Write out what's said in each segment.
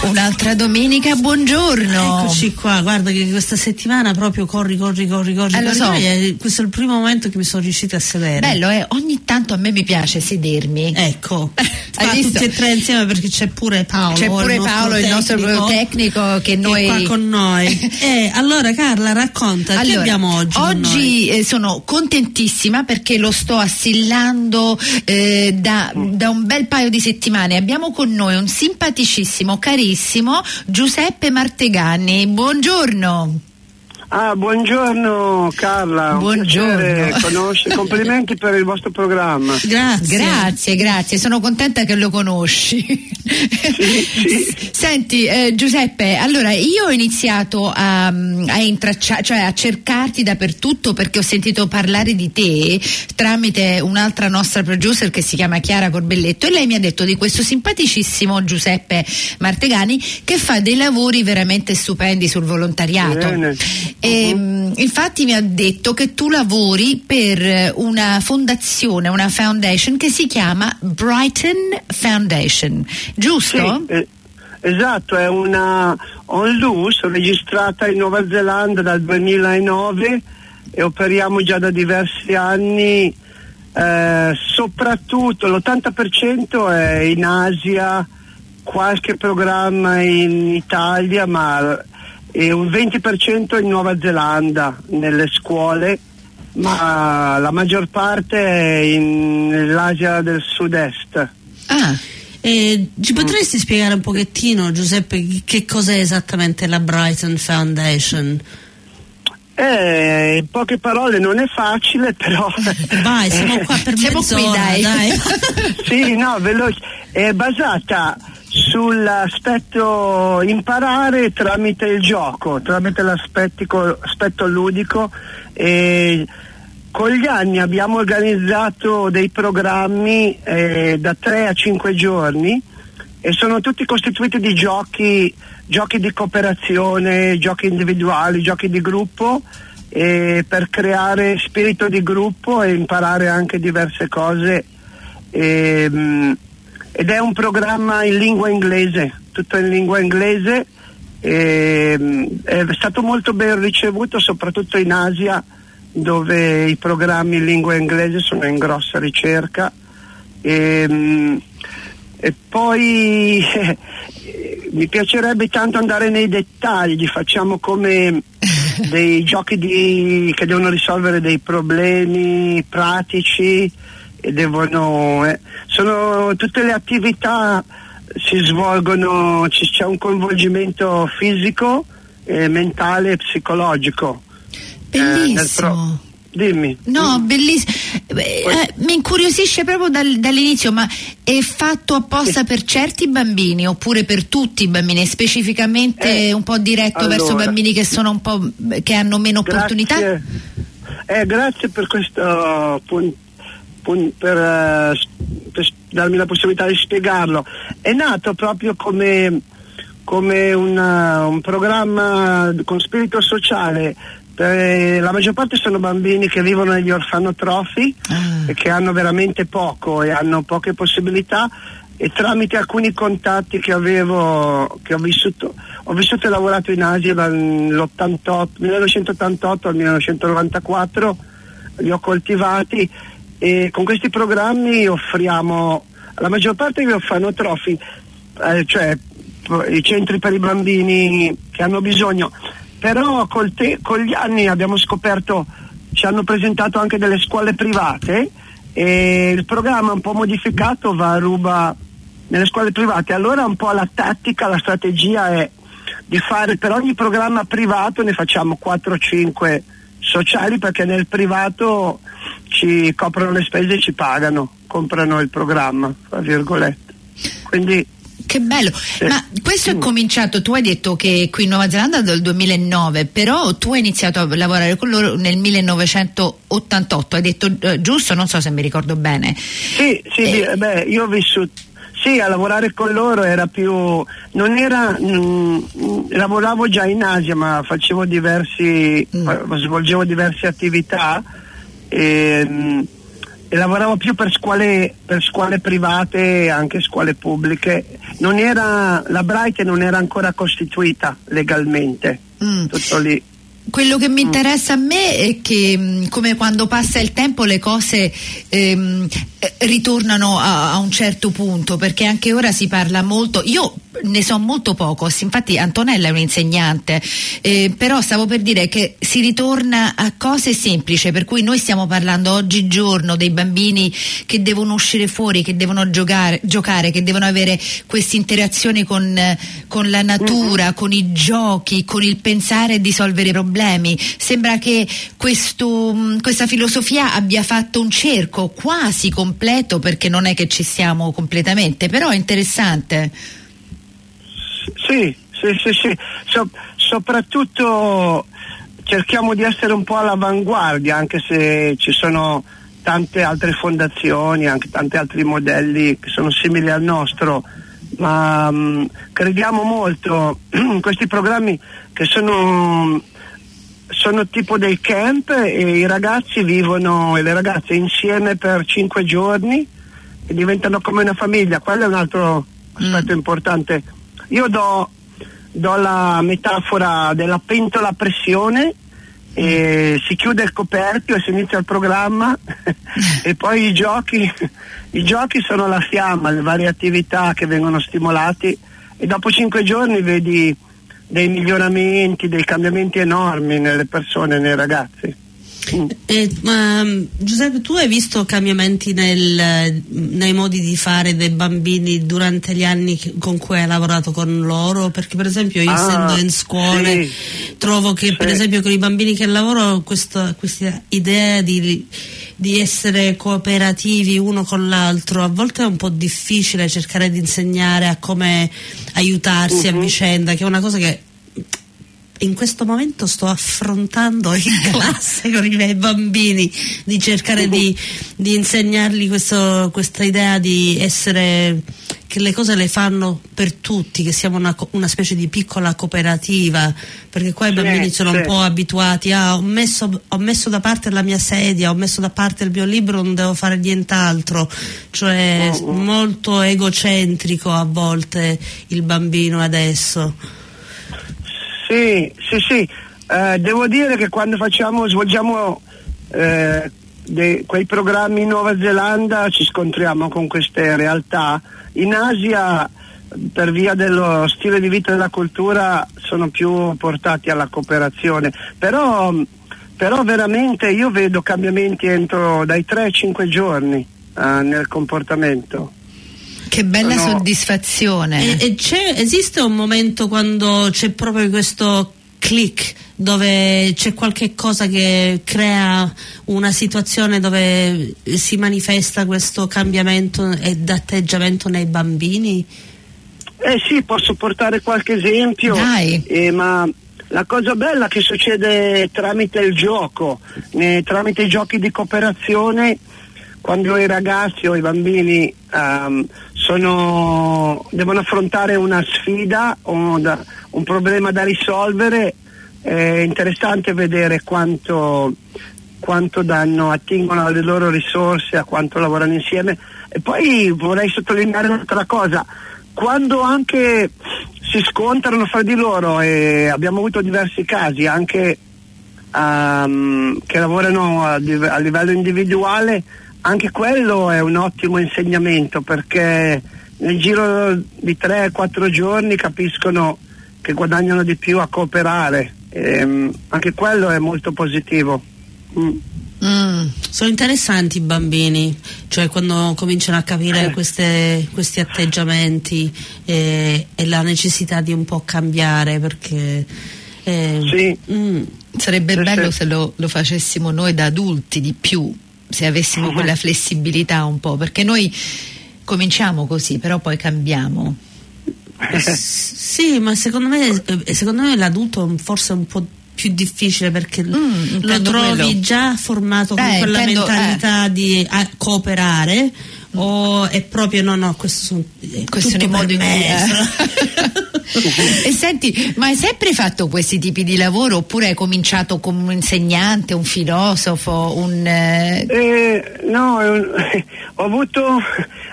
Un'altra domenica, buongiorno. Eccoci qua, guarda che questa settimana proprio corri, corri, corri, corri. Eh, so. corri, questo è il primo momento che mi sono riuscita a sedere. Bello, eh? Ogni tanto a me mi piace sedermi. Ecco, qua tutti e tre insieme perché c'è pure Paolo. C'è pure il Paolo, il nostro tecnico, tecnico, che che noi- è qua con noi. eh, allora Carla, racconta, che Allora, abbiamo oggi? oggi, eh, sono contentissima perché lo sto assillando eh, da, da un bel paio di settimane. Abbiamo con noi un simpaticissimo, carissimo Giuseppe Martegani. Buongiorno. Ah, buongiorno Carla, Buongiorno. complimenti per il vostro programma. Grazie. Grazie, grazie, sono contenta che lo conosci. Senti, eh, Giuseppe, allora io ho iniziato a, a intraccia- cioè a cercarti dappertutto perché ho sentito parlare di te tramite un'altra nostra producer che si chiama Chiara Corbelletto e lei mi ha detto di questo simpaticissimo Giuseppe Martegani che fa dei lavori veramente stupendi sul volontariato. Bene. E, mh, infatti mi ha detto che tu lavori per eh, una fondazione, una foundation che si chiama Brighton Foundation, giusto? Sì, eh, esatto, è una onlus registrata in Nuova Zelanda dal 2009 e operiamo già da diversi anni, eh, soprattutto l'80% è in Asia, qualche programma in Italia, ma e un 20% in Nuova Zelanda, nelle scuole, ma la maggior parte è in- nell'Asia del sud-est. Ah, Eh, ci potresti spiegare un pochettino, Giuseppe, che cos'è esattamente la Brighton Foundation? Eh, in poche parole non è facile, però. Vai, siamo qua per Siamo qui, mezz'ora, dai. sì, no, veloce. È basata sull'aspetto imparare tramite il gioco, tramite l'aspetto aspetto ludico. E con gli anni abbiamo organizzato dei programmi eh, da 3 a 5 giorni e sono tutti costituiti di giochi, giochi di cooperazione, giochi individuali, giochi di gruppo eh, per creare spirito di gruppo e imparare anche diverse cose. Ehm, ed è un programma in lingua inglese, tutto in lingua inglese. ehm, è stato molto ben ricevuto soprattutto in Asia dove i programmi in lingua inglese sono in grossa ricerca. Ehm, e poi eh, mi piacerebbe tanto andare nei dettagli, facciamo come dei giochi di- che devono risolvere dei problemi pratici e devono... eh, sono tutte le attività si svolgono, c'è un coinvolgimento fisico, eh, mentale e psicologico. eh, bellissimo. Dimmi. No, bellissimo. Eh, mi incuriosisce proprio dal- dall'inizio, ma è fatto apposta per certi bambini oppure per tutti i bambini, specificamente Eh, un po' diretto verso allora. bambini che sono un po' che hanno meno opportunità? Grazie, eh, grazie per questo pun- pun- per, eh, per darmi la possibilità di spiegarlo. È nato proprio come, come una- un programma con spirito sociale. per- la maggior parte sono bambini che vivono negli orfanotrofi Ah. e che hanno veramente poco e hanno poche possibilità e tramite alcuni contatti che avevo, che ho vissuto, ho vissuto e lavorato in Asia dall'88, 1988 al 1994, li ho coltivati e con questi programmi offriamo, la maggior parte di orfanotrofi, eh, cioè i centri per i bambini che hanno bisogno, però te- con gli anni abbiamo scoperto, ci hanno presentato anche delle scuole private e il programma un po' modificato va a ruba nelle scuole private. Allora un po' la tattica, la strategia è di fare per ogni programma privato ne facciamo 4-5 sociali perché nel privato ci coprono le spese e ci pagano, comprano il programma, tra virgolette. Quindi Che bello, ma questo è cominciato, tu hai detto che qui in Nuova Zelanda dal 2009, però tu hai iniziato a lavorare con loro nel 1988, hai detto eh, giusto? Non so se mi ricordo bene. Sì, sì, Eh. beh, io ho vissuto, sì, a lavorare con loro era più. non era. mm, mm, lavoravo già in Asia, ma facevo diversi. Mm. svolgevo diverse attività e, mm, e lavoravo più per scuole, per scuole private e anche scuole pubbliche. Non era, la Bright non era ancora costituita legalmente. Mm. Tutto lì. Quello che mi interessa a me è che mh, come quando passa il tempo le cose ehm, eh, ritornano a, a un certo punto, perché anche ora si parla molto, io ne so molto poco, infatti Antonella è un'insegnante, eh, però stavo per dire che si ritorna a cose semplici, per cui noi stiamo parlando oggigiorno dei bambini che devono uscire fuori, che devono giocare, giocare che devono avere queste interazioni con, con la natura, con i giochi, con il pensare e risolvere i problemi. Sembra che questo, mh, questa filosofia abbia fatto un cerco quasi completo, perché non è che ci siamo completamente, però è interessante. Sì, sì, sì, sì. So- soprattutto cerchiamo di essere un po' all'avanguardia, anche se ci sono tante altre fondazioni, anche tanti altri modelli che sono simili al nostro, ma mm, crediamo molto in questi programmi che sono, sono tipo dei camp e i ragazzi vivono e le ragazze insieme per cinque giorni e diventano come una famiglia, quello è un altro aspetto importante. Io do, do la metafora della pentola a pressione si chiude il coperchio e si inizia il programma e poi i giochi, i giochi sono la fiamma, le varie attività che vengono stimolati e dopo cinque giorni vedi dei miglioramenti, dei cambiamenti enormi nelle persone, nei ragazzi. Mm. Eh, ma, Giuseppe, tu hai visto cambiamenti nel- nei modi di fare dei bambini durante gli anni con cui hai lavorato con loro? Perché per esempio io Ah, essendo in scuole sì. trovo che per Sì. esempio con i bambini che lavoro questa, questa idea di, di essere cooperativi uno con l'altro a volte è un po' difficile cercare di insegnare a come aiutarsi a Mhm. vicenda, che è una cosa che in questo momento sto affrontando in classe con i miei bambini di cercare di, di insegnargli questo- questa idea di essere che le cose le fanno per tutti, che siamo una, una specie di piccola cooperativa, perché qua i bambini sono un po' abituati a ho messo, ho messo da parte la mia sedia, ho messo da parte il mio libro, non devo fare nient'altro, cioè Oh, oh. molto egocentrico a volte il bambino adesso. Sì, sì, sì. Eh, devo dire che quando facciamo, svolgiamo eh, dei- quei programmi in Nuova Zelanda ci scontriamo con queste realtà. In Asia, per via dello stile di vita e della cultura, sono più portati alla cooperazione. Però, però veramente io vedo cambiamenti entro dai 3 ai 5 giorni eh, nel comportamento. Che bella No. soddisfazione. E, e c'è- esiste un momento quando c'è proprio questo click dove c'è qualche cosa che crea una situazione dove si manifesta questo cambiamento e d'atteggiamento nei bambini? Eh sì, posso portare qualche esempio, Dai. eh, ma la cosa bella che succede tramite il gioco, eh, tramite i giochi di cooperazione, quando i ragazzi o i bambini ehm, sono- devono affrontare una sfida da- un problema da risolvere, è interessante vedere quanto, quanto danno, attingono alle loro risorse, a quanto lavorano insieme. E poi vorrei sottolineare un'altra cosa, quando anche si scontrano fra di loro e abbiamo avuto diversi casi anche ehm, che lavorano a, a livello individuale, anche quello è un ottimo insegnamento perché nel giro di 3-4 giorni capiscono che guadagnano di più a cooperare. Ehm, anche quello è molto positivo. Mm. Mm. Sono interessanti i bambini, cioè quando cominciano a capire Eh. queste- questi atteggiamenti e, e la necessità di un po' cambiare perché... eh, Sì. mm, Sarebbe Sì, bello sì. se lo, lo facessimo noi da adulti di più, se avessimo quella flessibilità un po', perché noi cominciamo così, però poi cambiamo. S- Sì, ma secondo me, eh, secondo me l'adulto forse è un po' più difficile perché Mm, lo trovi quello. già formato con Eh, quella intendo, mentalità di a- cooperare o è proprio no no questo sono è Questo è tutto il modo per in me, cui e senti, ma hai sempre fatto questi tipi di lavoro oppure hai cominciato come un insegnante, un filosofo, un eh, Eh, no, ho, avuto, ho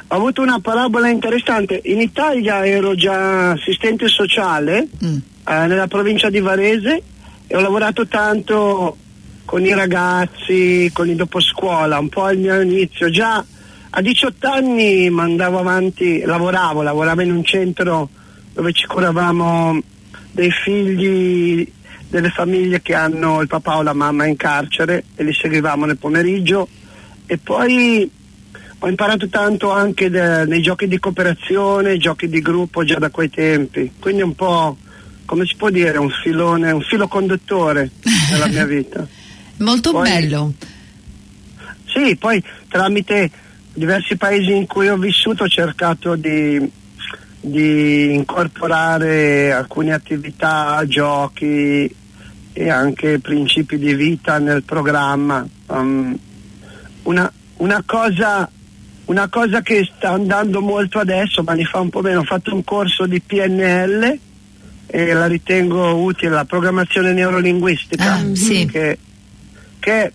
avuto una parabola interessante. In Italia ero già assistente sociale Mm. eh, nella provincia di Varese e ho lavorato tanto con i ragazzi, con i doposcuola, un po' al mio inizio. Già a 18 anni mandavo avanti, lavoravo, lavoravo in un centro dove ci curavamo dei figli delle famiglie che hanno il papà o la mamma in carcere e li seguivamo nel pomeriggio e poi ho imparato tanto anche de- nei giochi di cooperazione, giochi di gruppo già da quei tempi, quindi un po' come si può dire un filone, un filo conduttore nella mia vita. molto Poi- bello. Sì, poi tramite diversi paesi in cui ho vissuto ho cercato di, di incorporare alcune attività, giochi e anche principi di vita nel programma. Um, una, una cosa, una cosa che sta andando molto adesso, ma mi fa un po' meno, ho fatto un corso di PNL e la ritengo utile, la programmazione neurolinguistica, Ah, sì. che, che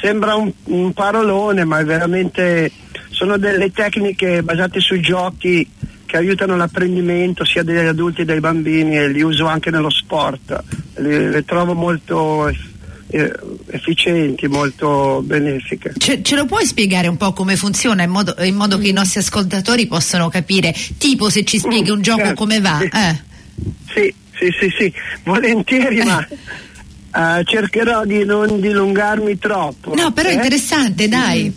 sembra un, un parolone, ma è veramente sono delle tecniche basate sui giochi che aiutano l'apprendimento sia degli adulti che dei bambini e li uso anche nello sport. Le, le trovo molto eh, efficienti, molto benefiche. Ce, ce lo puoi spiegare un po' come funziona in modo, in modo che i nostri ascoltatori possano capire, tipo se ci spieghi Mm, un gioco certo, come va? sì. Eh. Sì, sì, sì, sì, volentieri, ma eh, cercherò di non dilungarmi troppo. No, però è eh? interessante, dai.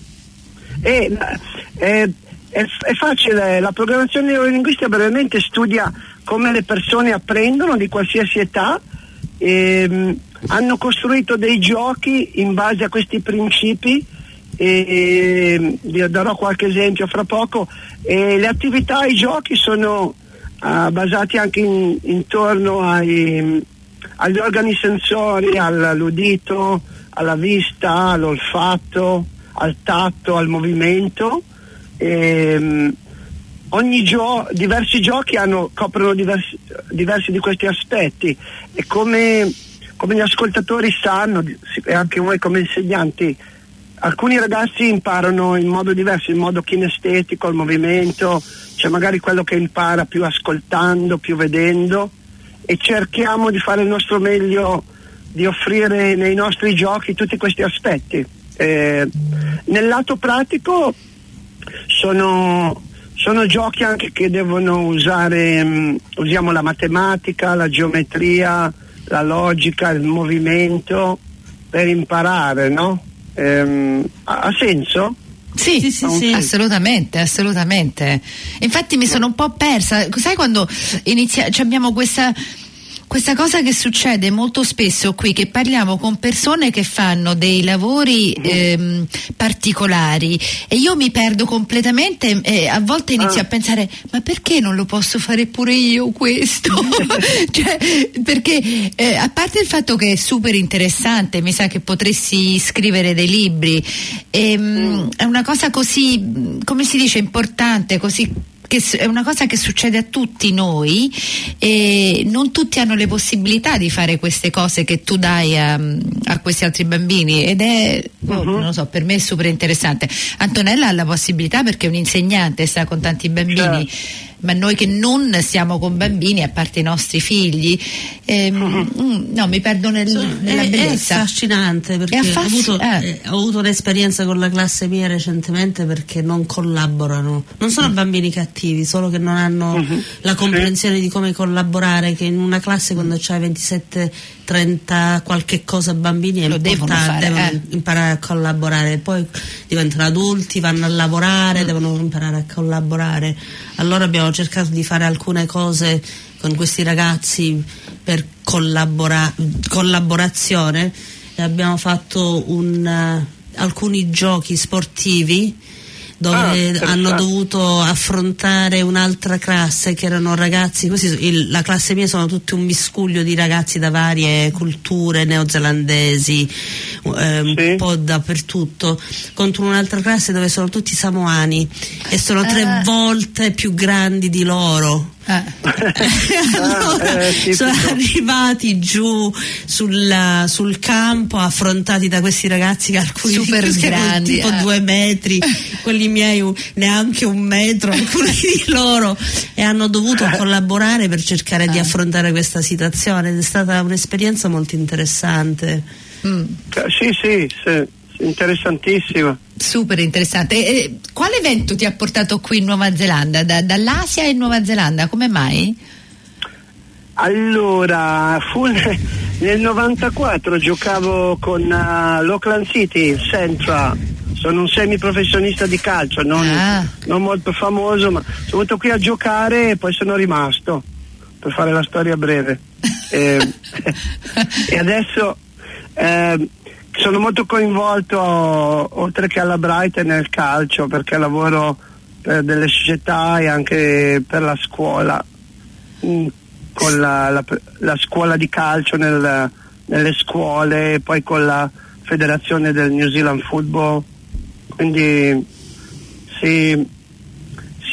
E, eh, è, è facile, la programmazione neurolinguistica brevemente studia come le persone apprendono di qualsiasi età. ehm, hanno costruito dei giochi in base a questi principi e ehm, vi darò qualche esempio fra poco. E le attività, i giochi sono ah, basati anche in- intorno ai, agli organi sensori, all'udito, alla vista, all'olfatto, al tatto, al movimento. Ehm, ogni gio- diversi giochi hanno- coprono diversi, diversi di questi aspetti e come, come gli ascoltatori sanno e anche voi come insegnanti alcuni ragazzi imparano in modo diverso, in modo kinestetico, il movimento, c'è magari quello che impara più ascoltando, più vedendo e cerchiamo di fare il nostro meglio di offrire nei nostri giochi tutti questi aspetti. Eh, nel lato pratico sono, sono giochi anche che devono usare, mm, usiamo la matematica, la geometria, la logica, il movimento per imparare, no? Ha, ha senso? Sì, Sì, sì, sì. assolutamente, assolutamente. Infatti mi sono un po' persa. Sai quando inizia, cioè abbiamo questa, questa cosa che succede molto spesso qui, che parliamo con persone che fanno dei lavori ehm, particolari e io mi perdo completamente e a volte inizio Ah. a pensare ma perché non lo posso fare pure io questo? cioè, perché eh, a parte il fatto che è super interessante, mi sa che potresti scrivere dei libri, ehm, è una cosa così, come si dice, importante, così che è una cosa che succede a tutti noi e non tutti hanno le possibilità di fare queste cose che tu dai a, a questi altri bambini ed è, oh, non lo so, per me è super interessante. Antonella ha la possibilità perché è un'insegnante, sta con tanti bambini. Certo. Ma noi che non stiamo con bambini, a parte i nostri figli, ehm, mm, no, mi perdo nel- nella è, è bellezza. affascinante perché È ho, affasc- avuto, eh. eh, ho avuto un'esperienza con la classe mia recentemente perché non collaborano. Non sono Mm. bambini cattivi, solo che non hanno Mhm. la comprensione di come collaborare, che in una classe quando c'hai 27, 30 qualche cosa bambini è Lo devono fare, devono eh. imparare a collaborare, poi diventano adulti, vanno a lavorare, devono imparare a collaborare. Allora abbiamo cercato di fare alcune cose con questi ragazzi per collabora- collaborazione abbiamo fatto un, eh, alcuni giochi sportivi dove Ah, hanno dovuto affrontare un'altra classe che erano ragazzi, così, il- la classe mia sono tutti un miscuglio di ragazzi da varie culture neozelandesi, eh, un Sì. po' dappertutto, contro un'altra classe dove sono tutti samoani e sono tre Ah. volte più grandi di loro. Ah. Allora, eh, tipico. sono arrivati giù sulla- sul campo affrontati da questi ragazzi che alcuni Super di grandi, tipo eh. due metri quelli miei neanche un metro alcuni di loro e hanno dovuto collaborare per cercare di Eh. affrontare questa situazione ed è stata un'esperienza molto interessante Mm, Sì, sì, sì, interessantissimo. super interessante. E, quale evento ti ha portato qui in Nuova Zelanda? Da- dall'Asia in Nuova Zelanda? Come mai? Allora, fu ne- nel 94 giocavo con uh, l'Auckland City Central. Sono un semiprofessionista di calcio, non, Ah. non molto famoso, ma sono venuto qui a giocare e poi sono rimasto, per fare la storia breve. e, e adesso eh, sono molto coinvolto, oltre che alla Brighton, nel calcio, perché lavoro per delle società e anche per la scuola. Mm, con la, la- la scuola di calcio nel- nelle scuole e poi con la federazione del New Zealand Football. Quindi si,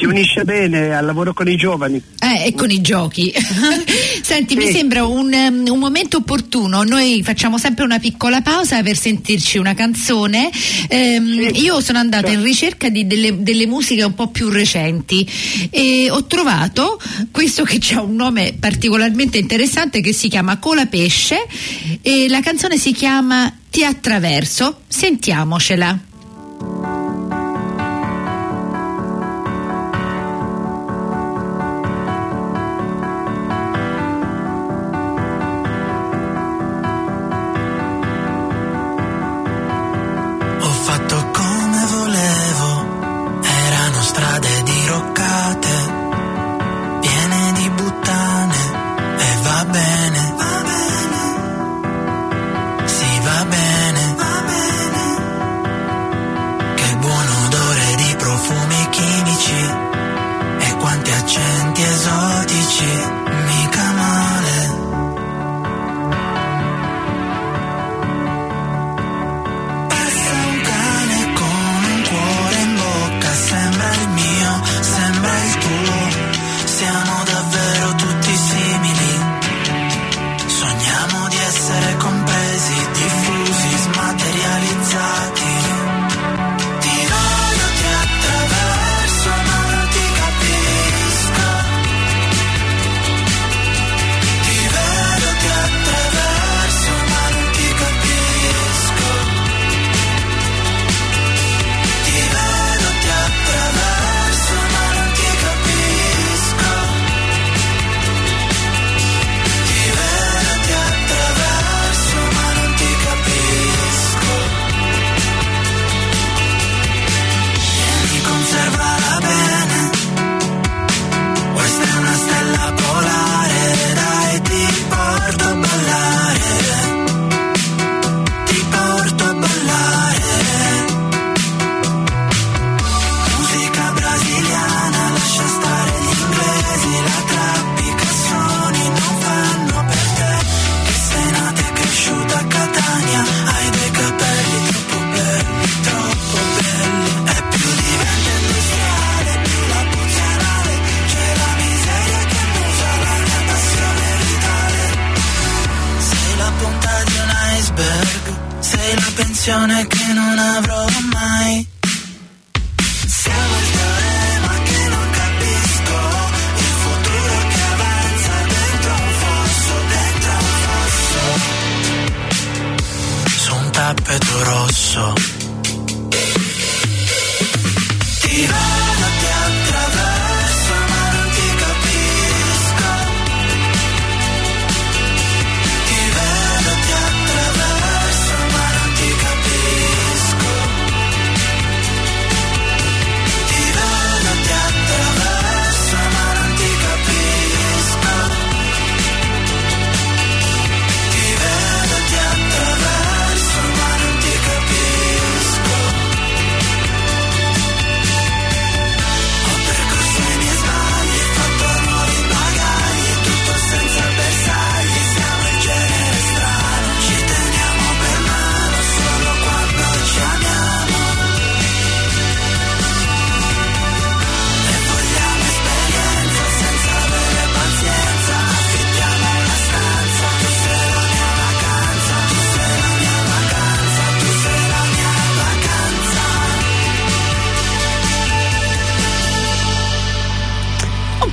si unisce bene al lavoro con i giovani Eh, e con i giochi. Senti, mi Sì. sembra un, um, un momento opportuno. Noi facciamo sempre una piccola pausa per sentirci una canzone. Ehm, Sì. Io sono andata Sì. in ricerca di delle, delle musiche un po' più recenti e ho trovato questo che ha un nome particolarmente interessante che si chiama Cola Pesce e la canzone si chiama Ti attraverso. Sentiamocela. Pensione che non avrò mai.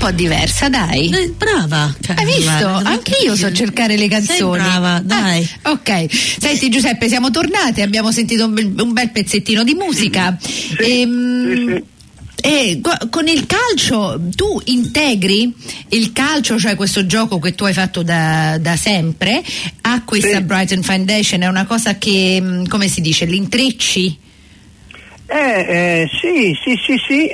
Po' diversa, dai. Eh, brava. Hai visto? Anche io so cercare le canzoni. Sei brava, dai. Ah, ok. Senti Giuseppe, siamo tornati, abbiamo sentito un bel, un bel pezzettino di musica. Ehm, sì, sì. E co- con il calcio tu integri il calcio, cioè questo gioco che tu hai fatto da, da sempre, a questa Sì. Brighton Foundation, è una cosa che, mh, come si dice, l'intrecci? Eh, eh, sì, sì, sì, sì.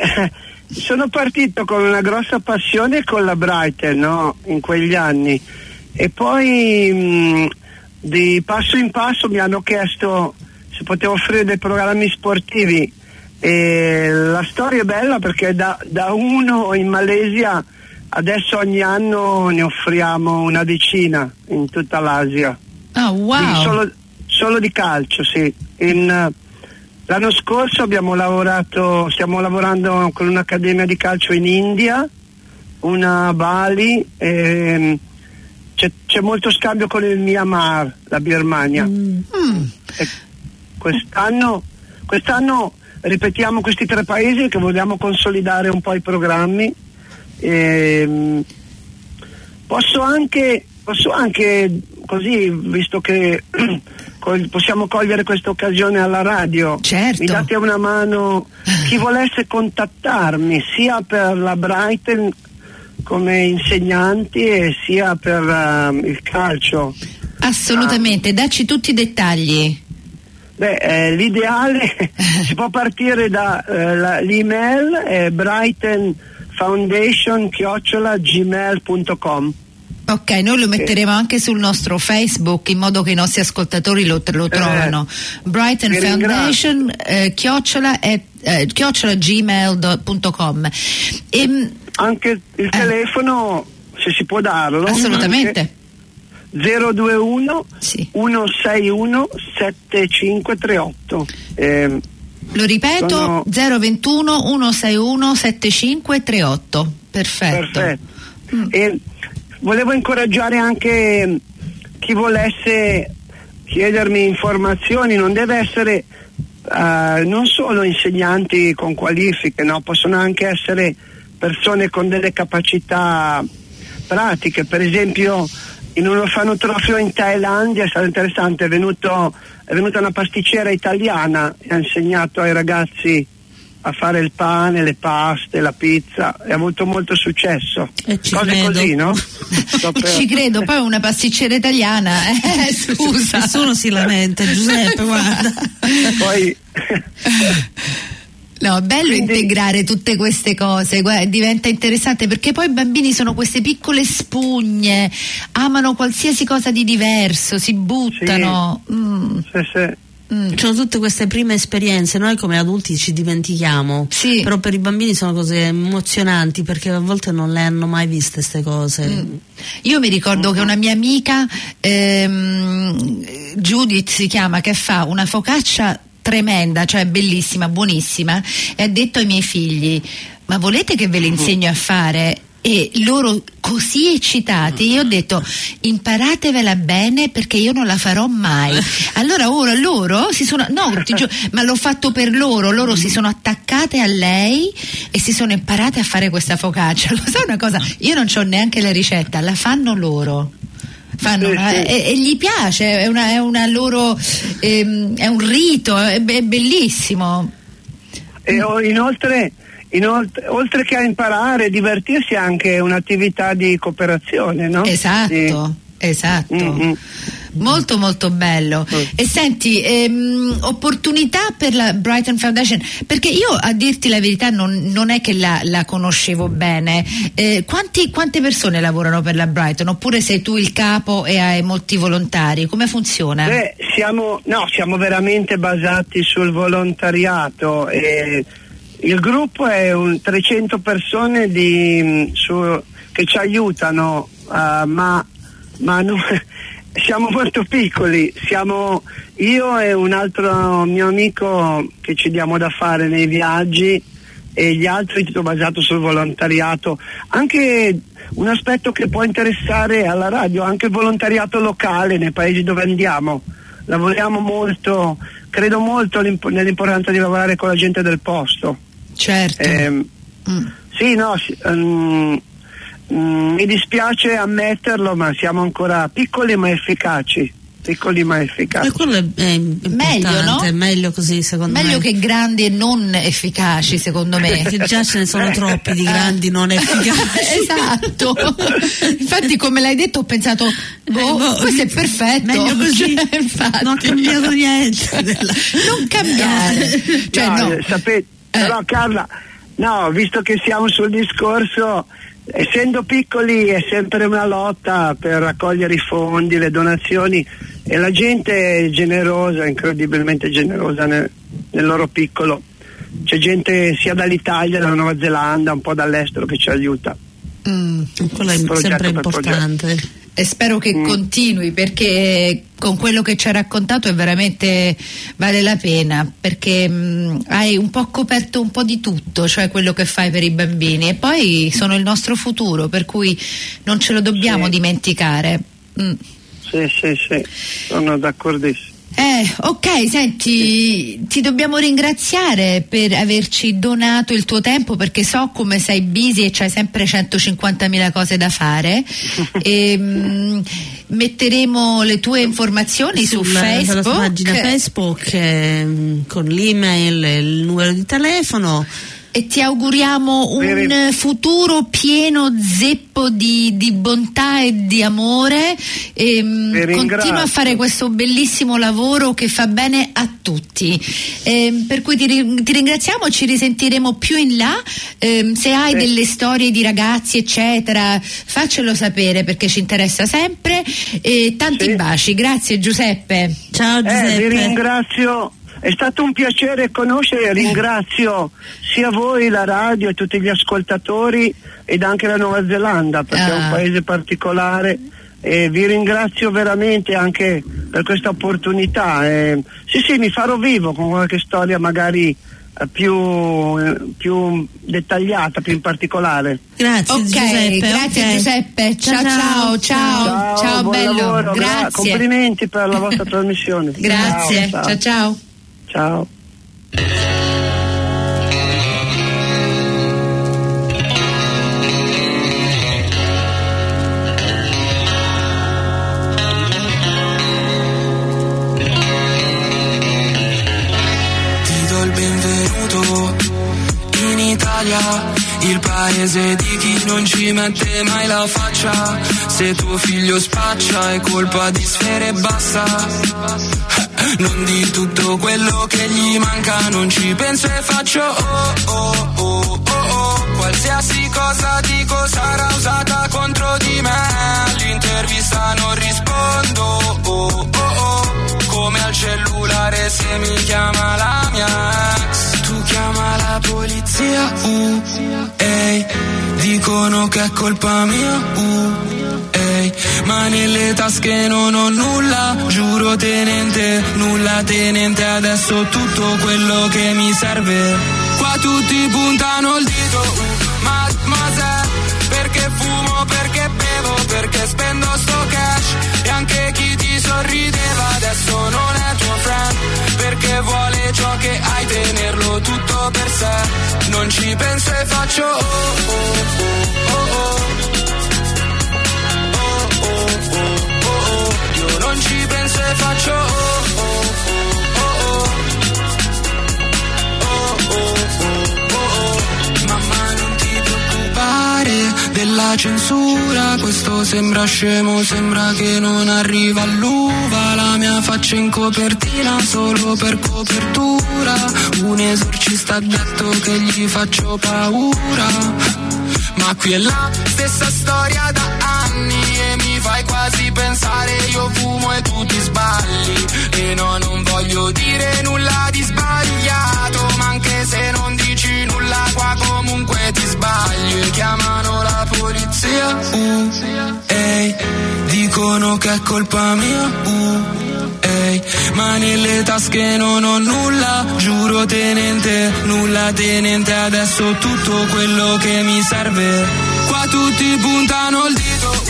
Sono partito con una grossa passione con la Brighton, no? In quegli anni. E poi mh, di passo in passo mi hanno chiesto se potevo offrire dei programmi sportivi. E la storia è bella perché da, da uno in Malesia adesso ogni anno ne offriamo una decina in tutta l'Asia. Ah, Quindi wow! Solo, solo di calcio, sì. In, l'anno scorso abbiamo lavorato, stiamo lavorando con un'accademia di calcio in India, una a Bali, ehm, c'è, c'è molto scambio con il Myanmar, la Birmania. Mm. E quest'anno, quest'anno ripetiamo questi tre paesi che vogliamo consolidare un po' i programmi. Ehm, posso anche, posso anche così, visto che possiamo cogliere questa occasione alla radio, Certo. mi date una mano chi volesse contattarmi sia per la Brighton come insegnanti e sia per ehm, il calcio. Assolutamente, dacci tutti i dettagli. Beh, eh, l'ideale si può partire da eh, è brightonfoundation-gmail.com Ok, noi lo metteremo anche sul nostro Facebook in modo che i nostri ascoltatori lo, lo trovano. Brighton Foundation eh, chiocciola, e- eh, chiocciola gmail.com. Ehm, Anche il telefono, se si può darlo. assolutamente. anche 021 Sì. 161 7538. Ehm, Lo ripeto, Sono- 021 161 7538. Perfetto. Perfetto. Mm. E volevo incoraggiare anche chi volesse chiedermi informazioni, non deve essere eh, non solo insegnanti con qualifiche, no? possono anche essere persone con delle capacità pratiche, per esempio in un orfanotrofio in Thailandia è stato interessante, è, venuto, è venuta una pasticcera italiana e ha insegnato ai ragazzi a fare il pane, le paste, la pizza e ha avuto molto successo. E ci Cose credo. così, no? Ci credo, poi una pasticcera italiana, eh, scusa. Nessuno si lamenta, Giuseppe, guarda. Poi No, è bello Quindi- integrare tutte queste cose, guarda, diventa interessante perché poi i bambini sono queste piccole spugne, amano qualsiasi cosa di diverso, si buttano. Mm, se- se- mm. Sono tutte queste prime esperienze, noi come adulti ci dimentichiamo, Sì. però per i bambini sono cose emozionanti perché a volte non le hanno mai viste queste cose. Mm. Io mi ricordo che una mia amica, ehm, Judith si chiama, che fa una focaccia tremenda, cioè bellissima, buonissima, e ha detto ai miei figli, ma volete che ve le insegno a fare? E loro così eccitati, io ho detto imparatevela bene perché io non la farò mai. Allora ora loro si sono, no, giuro, ma l'ho fatto per loro, loro si sono attaccate a lei e si sono imparate a fare questa focaccia. Lo sai una cosa? Io non ho neanche la ricetta, la fanno loro. Fanno Sì, una- sì. E, e gli piace, è una, è una loro, ehm, è un rito, è, be- è bellissimo. E inoltre, inoltre, oltre che a imparare, divertirsi è anche un'attività di cooperazione, no? Esatto, esatto. Mm, mm. Molto molto bello. Mm. E senti, ehm, opportunità per la Brighton Foundation, perché io a dirti la verità non, non è che la, la conoscevo bene. Eh, quanti- quante persone lavorano per la Brighton? Oppure sei tu il capo e hai molti volontari? Come funziona? Beh, siamo, no, siamo veramente basati sul volontariato. E il gruppo è un 300 persone di, mh, su- che ci aiutano, eh, ma, ma no- siamo molto piccoli. Siamo io e un altro mio amico che ci diamo da fare nei viaggi e gli altri tutto basato sul volontariato. Anche un aspetto che può interessare alla radio, anche il volontariato locale nei paesi dove andiamo. Lavoriamo molto, credo molto nell'importanza di lavorare con la gente del posto. Certo. Ehm, Mm. sì, no, sì, ehm, mm, mi dispiace ammetterlo, ma siamo ancora piccoli ma efficaci. Piccoli ma efficaci. E quello è, è Meglio, no? è meglio così secondo Meglio me. che grandi e non efficaci, secondo me. Perché già ce ne sono troppi di grandi non efficaci. esatto. Infatti, come l'hai detto, ho pensato, boh, boh, questo è perfetto. Meglio così. Cioè, infatti. Non ha cambiato niente. della- Non cambiare. Cioè, No, no. eh, sapete, Eh. Però Carla, no, visto che siamo sul discorso, essendo piccoli è sempre una lotta per raccogliere i fondi, le donazioni e la gente è generosa, incredibilmente generosa nel, nel loro piccolo. C'è gente sia dall'Italia, dalla Nuova Zelanda, un po' dall'estero che ci aiuta. Mm. Quello è Progetto sempre importante. E spero che Mm. continui perché con quello che ci hai raccontato è veramente vale la pena perché mm, hai un po' coperto un po' di tutto, cioè quello che fai per i bambini e poi sono il nostro futuro, per cui non ce lo dobbiamo Sì. dimenticare. Mm. Sì, sì, sì, sono d'accordissimo. Eh, ok, senti, ti dobbiamo ringraziare per averci donato il tuo tempo perché so come sei busy e c'hai sempre 150.000 cose da fare. e, mm, metteremo le tue informazioni su Sulla- Facebook. sulla pagina Facebook ehm, con l'email e il numero di telefono. E ti auguriamo un Bene. futuro pieno zeppo di, di bontà e di amore. E, ringrazio. continua a fare questo bellissimo lavoro che fa bene a tutti. Ehm, per cui ti, ti ringraziamo, ci risentiremo più in là. Ehm, se hai Sì. delle storie di ragazzi, eccetera, faccelo sapere perché ci interessa sempre. E tanti Sì. baci. Grazie Giuseppe. Ciao Eh, vi Giuseppe. ringrazio, è stato un piacere conoscere, ringrazio sia voi, la radio e tutti gli ascoltatori ed anche la Nuova Zelanda perché è Ah. un paese particolare e vi ringrazio veramente anche per questa opportunità. eh, sì, sì, mi farò vivo con qualche storia magari eh, più, eh, più dettagliata, più in particolare. Grazie Ok, Giuseppe. grazie ok. Giuseppe. Ciao ciao ciao. Ciao, buon bello. lavoro, gra- Grazie. complimenti per la vostra trasmissione. Grazie. Ciao, ciao. ciao. Ciao. Il paese di chi non ci mette mai la faccia. Se tuo figlio spaccia è colpa di sfere basta. Non di tutto quello che gli manca, non ci penso e faccio oh oh oh oh oh. Qualsiasi cosa dico sarà usata contro di me. All'intervista non rispondo oh oh oh. Come al cellulare se mi chiama la mia ex Tu chiama la polizia, uh, ehi Dicono che è colpa mia, uh, ehi Ma nelle tasche non ho nulla Giuro tenente, nulla tenente Adesso tutto quello che mi serve. Qua tutti puntano il dito, ma, ma se Perché fumo, perché bevo, perché spendo sto cash E anche chi ti sorrideva adesso non è tuo friend Perché vuole ciò che hai, tenerlo tutto per sé. Non ci penso e faccio oh oh oh oh Oh non ci penso e faccio oh oh oh oh. Oh oh oh oh Mamma non ti preoccupare della censura. Questo sembra scemo, sembra che non arriva all'uva. La mia faccia in copertina solo per copertura. Un esorcista ha detto che gli faccio paura. Ma qui è la stessa storia da anni quasi pensare io fumo e tu ti sbagli E no, non voglio dire nulla di sbagliato Ma anche se non dici nulla qua comunque ti sbagli. E chiamano la polizia, uh, ehi Dicono che è colpa mia, uh, ehi Ma nelle tasche non ho nulla Giuro tenente, nulla tenente Adesso tutto quello che mi serve. Qua tutti puntano